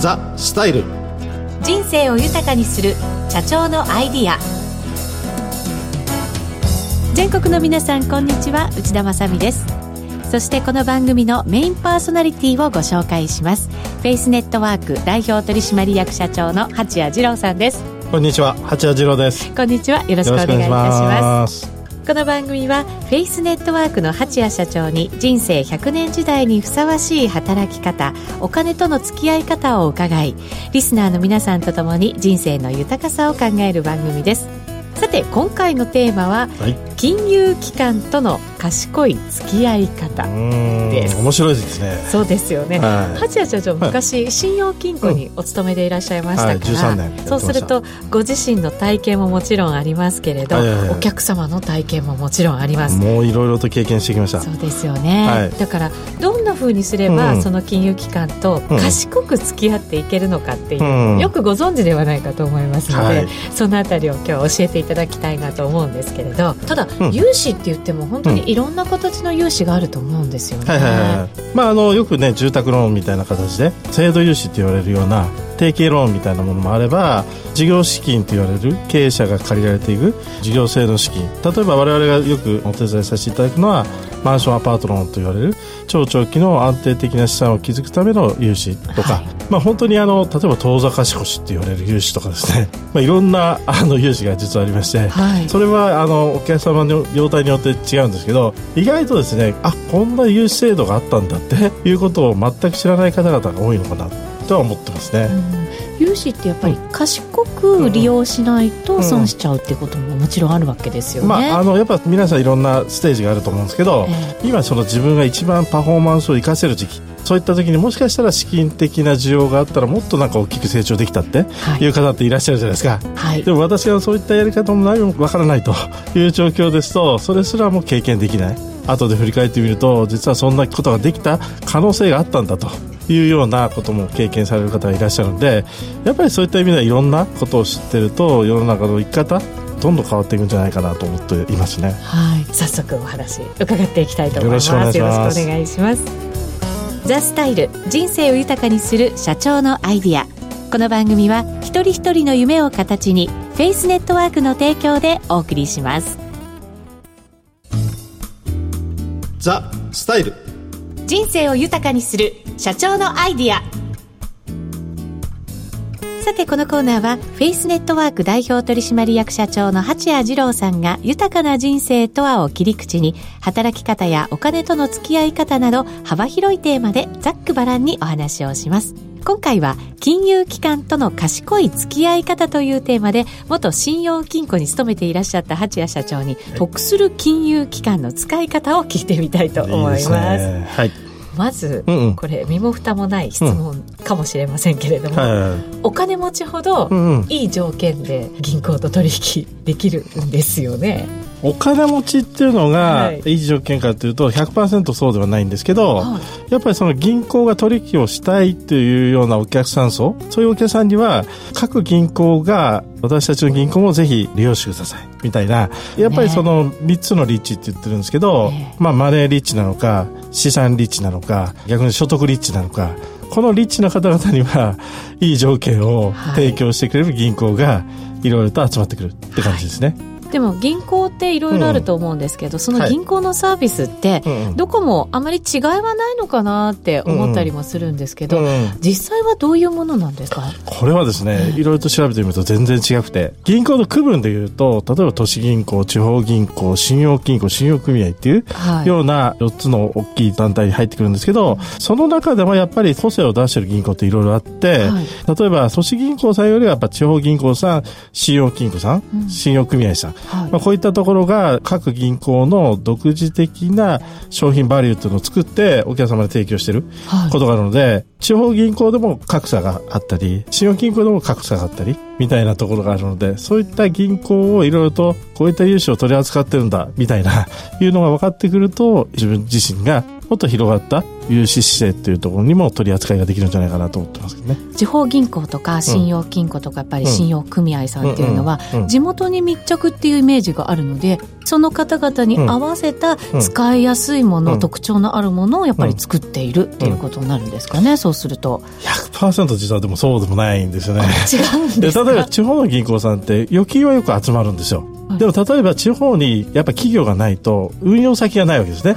ザ・スタイル。人生を豊かにする社長のアイディア。全国の皆さんこんにちは。内田まさです。そしてこの番組のメインパーソナリティをご紹介します。フェイスネットワーク代表取締役社長の八谷二郎さんです。こんにちは。八谷二郎です。こんにちは。よろしくお願いいたしますこの番組はフェイスネットワークの蜂谷社長に人生100年時代にふさわしい働き方お金との付き合い方を伺い。リスナーの皆さんと共に人生の豊かさを考える番組です。さて今回のテーマは、はい、金融機関との賢い付き合い方です。面白いですね。そうですよね、はい、八谷社長昔、はい、信用金庫にお勤めでいらっしゃいましたから、うんそうするとご自身の体験ももちろんありますけれど、お客様の体験ももちろんあります。もういろいろと経験してきました。そうですよね、だからどんなふうにすれば、うん、その金融機関と賢く付き合っていけるのかっていう、うん、よくご存知ではないかと思いますので、そのあたりを今日教えていただきたいなと思うんですけれどただ、融資って言っても本当にいろんな形の融資があると思うんですよね。はいはいはい、まああのよくね住宅ローンみたいな形で制度融資って言われるような提携ローンみたいなものもあれば事業資金と言われる経営者が借りられていく事業制度資金。例えば我々がよくお手伝いさせていただくのはマンションアパートローンと言われる超長期の安定的な資産を築くための融資とか、はい、まあ、本当にあの例えば遠ざかししって言われる融資とかですね、まあ、いろんなあの融資が実はありまして、はい、それはあのお客様の業態によって違うんですけど意外とですねあこんな融資制度があったんだっていうことを全く知らない方々が多いのかなとは思ってますね。融資ってやっぱり賢く利用しないと損しちゃうっていうことももちろんあるわけですよね。まあ、あのやっぱ皆さんいろんなステージがあると思うんですけど、えー、今その自分が一番パフォーマンスを生かせる時期そういった時にもしかしたら資金的な需要があったらもっとなんか大きく成長できたっていう方っていらっしゃるじゃないですか、はい、でも私はそういったやり方も何もわからないという状況ですとそれすらも経験できない後で振り返ってみると実はそんなことができた可能性があったんだというようなことも経験される方がいらっしゃるのでやっぱりそういった意味ではいろんなことを知ってると世の中の生き方どんどん変わっていくんじゃないかなと思っていますね。はい、早速お話伺っていきたいと思います。よろしくお願いします。ザスタイル人生を豊かにする社長のアイディア。この番組は一人一人の夢を形にフェイスネットワークの提供でお送りします。ザ・スタイル。人生を豊かにする社長のアイディアさてこのコーナーはフェイスネットワーク代表取締役社長の八谷二郎さんが豊かな人生とはを切り口に働き方やお金との付き合い方など幅広いテーマでざっくばらんにお話をします。今回は金融機関との賢い付き合い方というテーマで元信用金庫に勤めていらっしゃった八谷社長に得する金融機関の使い方を聞いてみたいと思います。いいね、はい。まず、うんうん、これ身も蓋もない質問かもしれませんけれども、うん、お金持ちほどいい条件で銀行と取引できるんですよね。お金持ちっていうのがい。い条件かというと100%そうではないんですけど、はい、やっぱりその銀行が取引をしたいというようなお客さん層そういうお客さんには各銀行が私たちの銀行もぜひ利用してくださいみたいなやっぱりその3つのリッチって言ってるんですけど、ね、まあマネーリッチなのか資産リッチなのか逆に所得リッチなのかこのリッチな方々にはいい条件を提供してくれる銀行がいろいろと集まってくるって感じですね。はいでも銀行っていろいろあると思うんですけど、うん、その銀行のサービスって、どこもあまり違いはないのかなって思ったりもするんですけど、うんうん、実際はどういうものなんですか？これはですね、い。ろいろと調べてみると全然違くて、銀行の区分でいうと、例えば都市銀行、地方銀行、信用金庫、信用組合っていうような4つの大きい団体に入ってくるんですけど、その中でもやっぱり個性を出してる銀行っていろいろあって、はい、例えば都市銀行さんよりはやっぱ地方銀行さん、信用金庫さん、信用組合さん、はい、まあ、こういったところが各銀行の独自的な商品バリューというのを作ってお客様に提供してい。ることがあるので、はい、地方銀行でも格差があったり、信用金庫でも格差があったり、みたいなところがあるので、そういった銀行をいろいろとこういった融資を取り扱ってるんだ、みたいな、いうのが分かってくると、自分自身がもっと広がった融資姿勢っていうところにも取り扱いができるんじゃないかなと思ってますけどね。地方銀行とか信用金庫とかやっぱり信用組合さんっていうのは地元に密着っていうイメージがあるのでその方々に合わせた使いやすいもの、特徴のあるものをやっぱり作っているっていうことになるんですかね、そうすると。100%実はでもそうでもないんですよね。違うんです例えば地方の銀行さんって預金はよく集まるんですよ。でも例えば地方にやっぱ企業がないと運用先がないわけですね。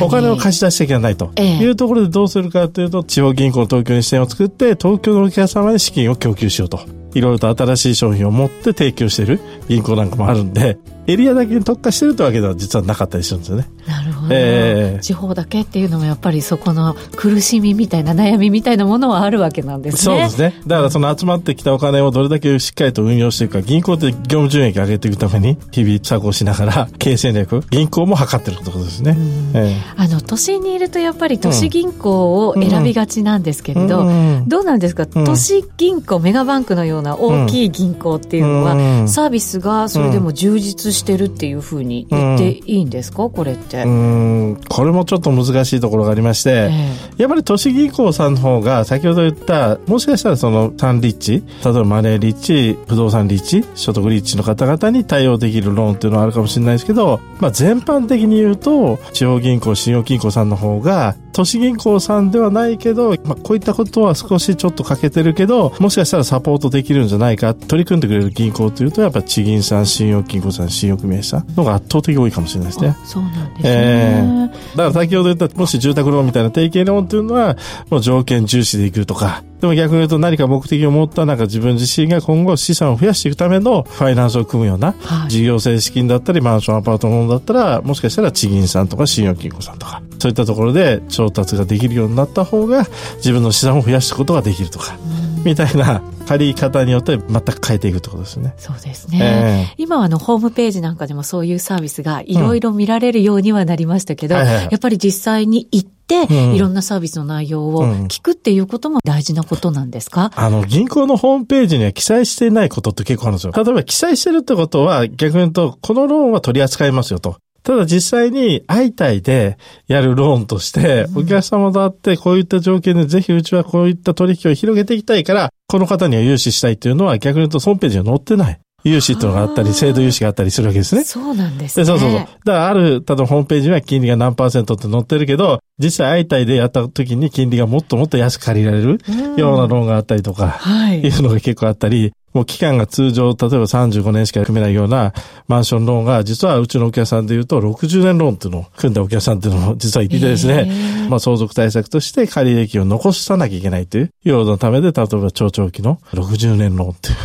お金を貸し出し先がないと、いうところでどうするかというと地方銀行の東京に支店を作って東京のお客様に資金を供給しようと。いろいろと新しい商品を持って提供している銀行なんかもあるんで、エリアだけに特化してるってわけでは実はなかったりするんですよね。なるほど、えー、地方だけっていうのもやっぱりそこの苦しみみたいな悩みみたいなものはあるわけなんですね。そうですね。だからその集まってきたお金をどれだけしっかりと運用していくか、銀行って業務順益上げていくために日々作業しながら経営戦略、銀行も測ってるってことですね。えー、あの、都心にいるとやっぱり都市銀行を選びがちなんですけれど、うんうん、どうなんですか、都市銀行、メガバンクのような大きい銀行っていうのは、サービスがそれでも充実してるっていうふうに言っていいんですか、これって。うん。これもちょっと難しいところがありまして、えー、やっぱり都市銀行さんの方が先ほど言ったもしかしたらその3立地例えばマネー立地不動産立地所得立地の方々に対応できるローンっていうのはあるかもしれないですけど、まあ、全般的に言うと地方銀行信用金庫さんの方が都市銀行さんではないけど、まあ、こういったことは少しちょっと欠けてるけどもしかしたらサポートできるんじゃないか取り組んでくれる銀行というとやっぱ地銀さん信用金庫さん信用組合さんのが圧倒的多いかもしれないですね。そうなんですね、えー、だから先ほど言ったもし住宅ローンみたいな定型ローンっていうのはもう条件重視でいくとかでも逆に言うと何か目的を持ったなんか自分自身が今後資産を増やしていくためのファイナンスを組むような、事業性資金だったりマンションアパートローンだったらもしかしたら地銀さんとか信用金庫さんとかそういったところで調達ができるようになった方が自分の資産を増やすことができるとか、みたいな借り方によって全く変えていくってことですね。そうですね。えー、今はあのホームページなんかでもそういうサービスがいろいろ見られるようにはなりましたけど、やっぱり実際に行って、いろんなサービスの内容を聞くっていうことも大事なことなんですか、あの、銀行のホームページには記載していないことって結構あるんですよ。例えば記載してるってことは逆に言うと、このローンは取り扱いますよと。ただ実際に相対でやるローンとして、お客様と会ってこういった条件でぜひうちはこういった取引を広げていきたいから、この方には融資したいっていうのは逆に言うとホームページには載ってない。融資っていうのがあったり、制度融資があったりするわけですね。そうなんですね。そうそうそう。だからある、例えばホームページには金利が何パーセントって載ってるけど、実際相対でやった時に金利がもっともっと安く借りられるようなローンがあったりとか、はい、いうのが結構あったり、もう期間が通常、例えば35年しか組めないようなマンションローンが、実はうちのお客さんで言うと60年ローンっていうのを組んだお客さんっていうのも実はいてですね、まあ相続対策として借り益を残さなきゃいけないというようなためで、例えば超長期の60年ローンっていう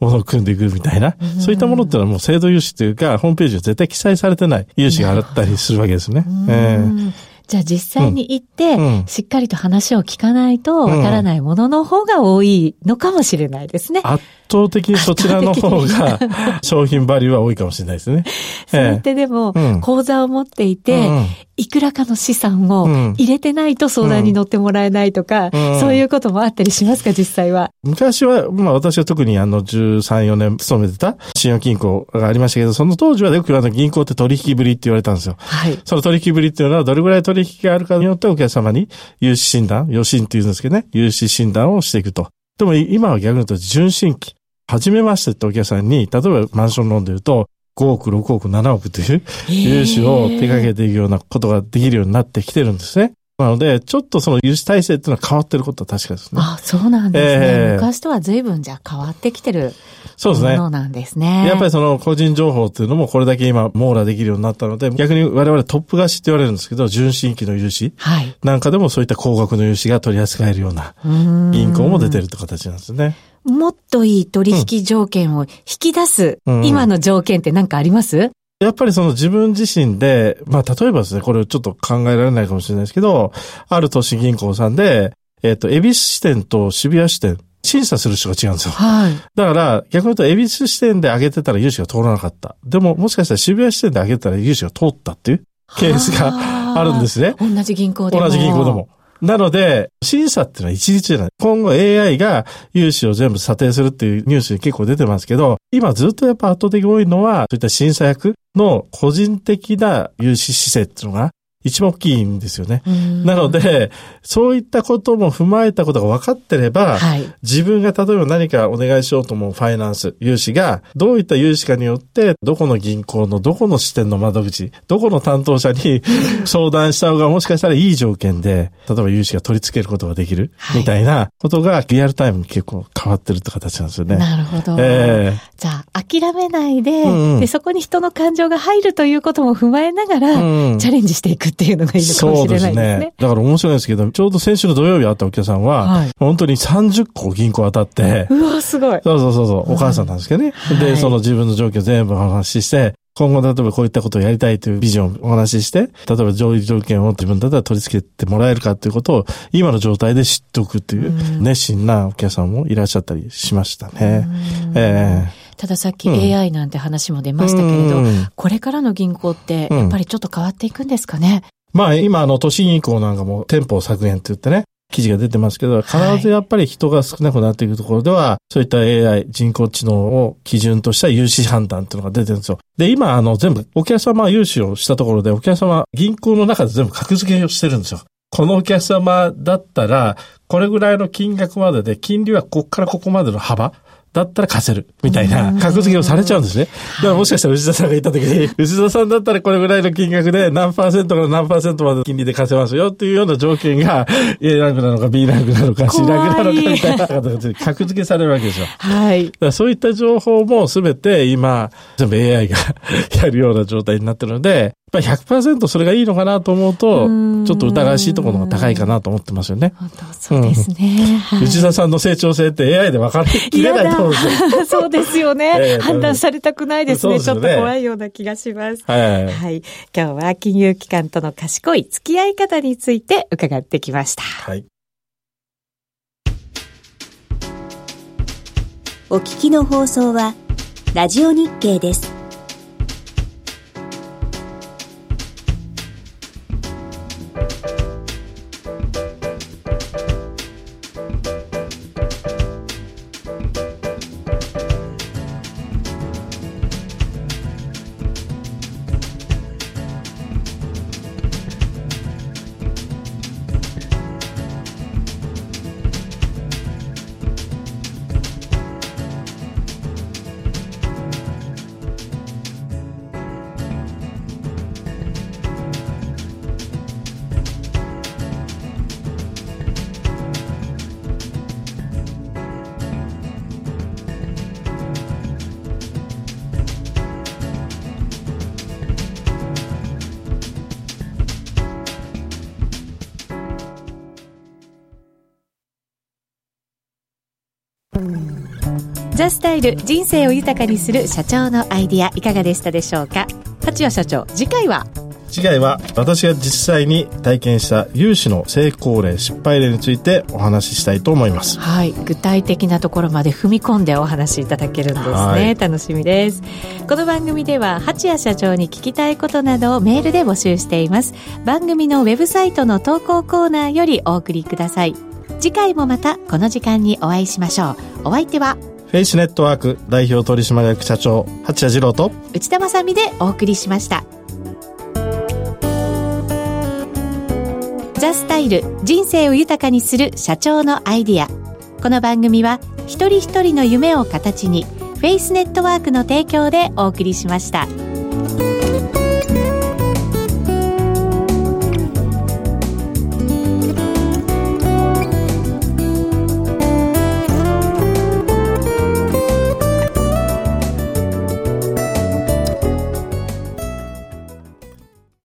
ものを組んでいくみたいな、そういったものっていうのはもう制度融資というか、ホームページは絶対記載されてない融資があったりするわけですね。えーじゃあ実際に行って、しっかりと話を聞かないとわからないものの方が多いのかもしれないですね。圧倒的にそちらの方が商品バリューは多いかもしれないですね。それってでも、口座を持っていて、いくらかの資産を入れてないと相談に乗ってもらえないとか、そういうこともあったりしますか、実際は。昔は、まあ私は特にあの13、4年勤めてた信用金庫がありましたけど、その当時はよくあの銀行って取引ぶりって言われたんですよ。はい。その取引ぶりっていうのはどれぐらい取引があるかによってお客様に融資診断、予診っていうんですけどね、融資診断をしていくと。でも今は逆に言うと純新規。初めましてってお客さんに、例えばマンションローンで言うと、5億、6億、7億という融資を手掛けていくようなことができるようになってきてるんですね。なので、ちょっとその融資体制っていうのは変わってることは確かですね。あ、そうなんですね。えー、昔とは随分じゃ変わってきてる。そうですね。ものなんですね。やっぱりその個人情報っていうのもこれだけ今網羅できるようになったので、逆に我々トップ貸しって言われるんですけど、純新規の融資。はい。なんかでもそういった高額の融資が取り扱えるような銀行も出てるって形なんですね。もっといい取引条件を引き出す、今の条件って何かあります？やっぱりその自分自身で、まあ例えばですね、これちょっと考えられないかもしれないですけど、ある都市銀行さんで、えっ、ー、と、恵比寿支店と渋谷支店、審査する人が違うんですよ。はい。だから、逆に言うと、恵比寿支店で上げてたら融資が通らなかった。でも、もしかしたら渋谷支店で上げてたら融資が通ったっていうケースがあるんですね。同じ銀行でも。同じ銀行でも。なので、審査っていうのは一律じゃない。今後 AI が融資を全部査定するっていうニュースに結構出てますけど、今ずっとやっぱ圧倒的多いのは、そういった審査役の個人的な融資姿勢っていうのが、一番大きいんですよね。なので、そういったことも踏まえたことが分かってれば、はい、自分が例えば何かお願いしようと思うファイナンス、融資が、どういった融資かによって、どこの銀行のどこの支店の窓口、どこの担当者に 相談した方がもしかしたらいい条件で、例えば融資が取り付けることができる、みたいなことがリアルタイムに結構変わってるって形なんですよね。なるほど。えー、じゃあ、諦めないでうんうん、で、そこに人の感情が入るということも踏まえながら、うん、チャレンジしていくっていうのがいいのかもしれないですね。そうですね。だから面白いんですけど、ちょうど先週の土曜日会ったお客さんは、はい、本当に30個銀行当たって、うわ、すごい。そうそうそうそう、お母さんなんですけどね。はい、で、その自分の状況全部お話しして、今後例えばこういったことをやりたいというビジョンをお話しして、例えば上位条件を自分だったら取り付けてもらえるかということを今の状態で知っておくという熱心なお客さんもいらっしゃったりしましたね。えーたださっき AI なんて話も出ましたけれど、うん、これからの銀行ってやっぱりちょっと変わっていくんですかね、うん、まあ今あの都市銀行なんかも店舗削減って言ってね、記事が出てますけど、必ずやっぱり人が少なくなっていくところでは、はい、そういった AI、人工知能を基準とした融資判断っていうのが出てるんですよ。で、今、あの、全部、お客様融資をしたところで、お客様、銀行の中で全部格付けをしてるんですよ。このお客様だったら、これぐらいの金額までで、金利はここからここまでの幅。だったら貸せる。みたいな格付けをされちゃうんですね。だからもしかしたら内田さんが言った時に、内田さんだったらこれぐらいの金額で何パーセントから何パーセントまで金利で貸せますよっていうような条件が A ランクなのか B ランクなのか C ランクなのかみたいな形で格付けされるわけですよ。はい。だからそういった情報もすべて今、全部 AI がやるような状態になってるので、ぱり100%それがいいのかなと思うと、ちょっと疑わしいところが高いかなと思ってますよね。本当そうですね。うんはい、内田さんの成長性って AI で分かりきれないと思うんですよ。そうですよね、えー、判断されたくないですね。すねちょっと怖いような気がします。はい、はい。今日は金融機関との賢い付き合い方について伺ってきました。はい。お聞きの放送は、ラジオ日経です。ザスタイル人生を豊かにする社長のアイディアいかがでしたでしょうか？八谷社長次回は？次回は私が実際に体験した融資の成功例失敗例についてお話ししたいと思います。はい具体的なところまで踏み込んでお話しいただけるんですね、はい、楽しみです。この番組では八谷社長に聞きたいことなどをメールで募集しています。番組のウェブサイトの投稿コーナーよりお送りください次回もまたこの時間にお会いしましょう。お相手はフェイスネットワーク代表取締役社長八谷二郎と。内田まさでお送りしました。ザ・スタイル人生を豊かにする社長のアイディア。この番組は一人一人の夢を形にフェイスネットワークの提供でお送りしました。